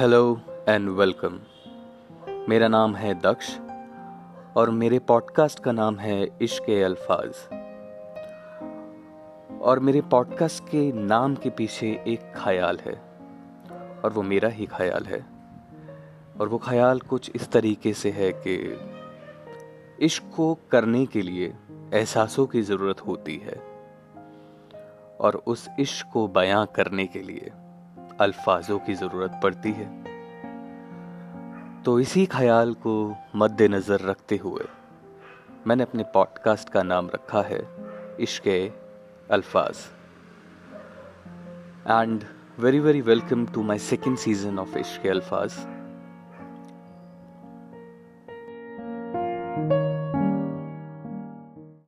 Hello and welcome मेरा नाम है दक्ष और मेरे पॉडकास्ट का नाम है इश्क अल्फाज। और मेरे पॉडकास्ट के नाम के पीछे एक ख्याल है और वो मेरा ही ख्याल है। और वो ख्याल कुछ इस तरीके से है कि इश्क को करने के लिए एहसासों की ज़रूरत होती है और उस इश्क को बयां करने के लिए अल्फाजों की ज़रूरत पड़ती है। तो इसी ख्याल को मद्देनज़र रखते हुए मैंने अपने पॉडकास्ट का नाम रखा है, Ishq Alfaaz. And very very welcome to my second season of Ishq Alfaaz.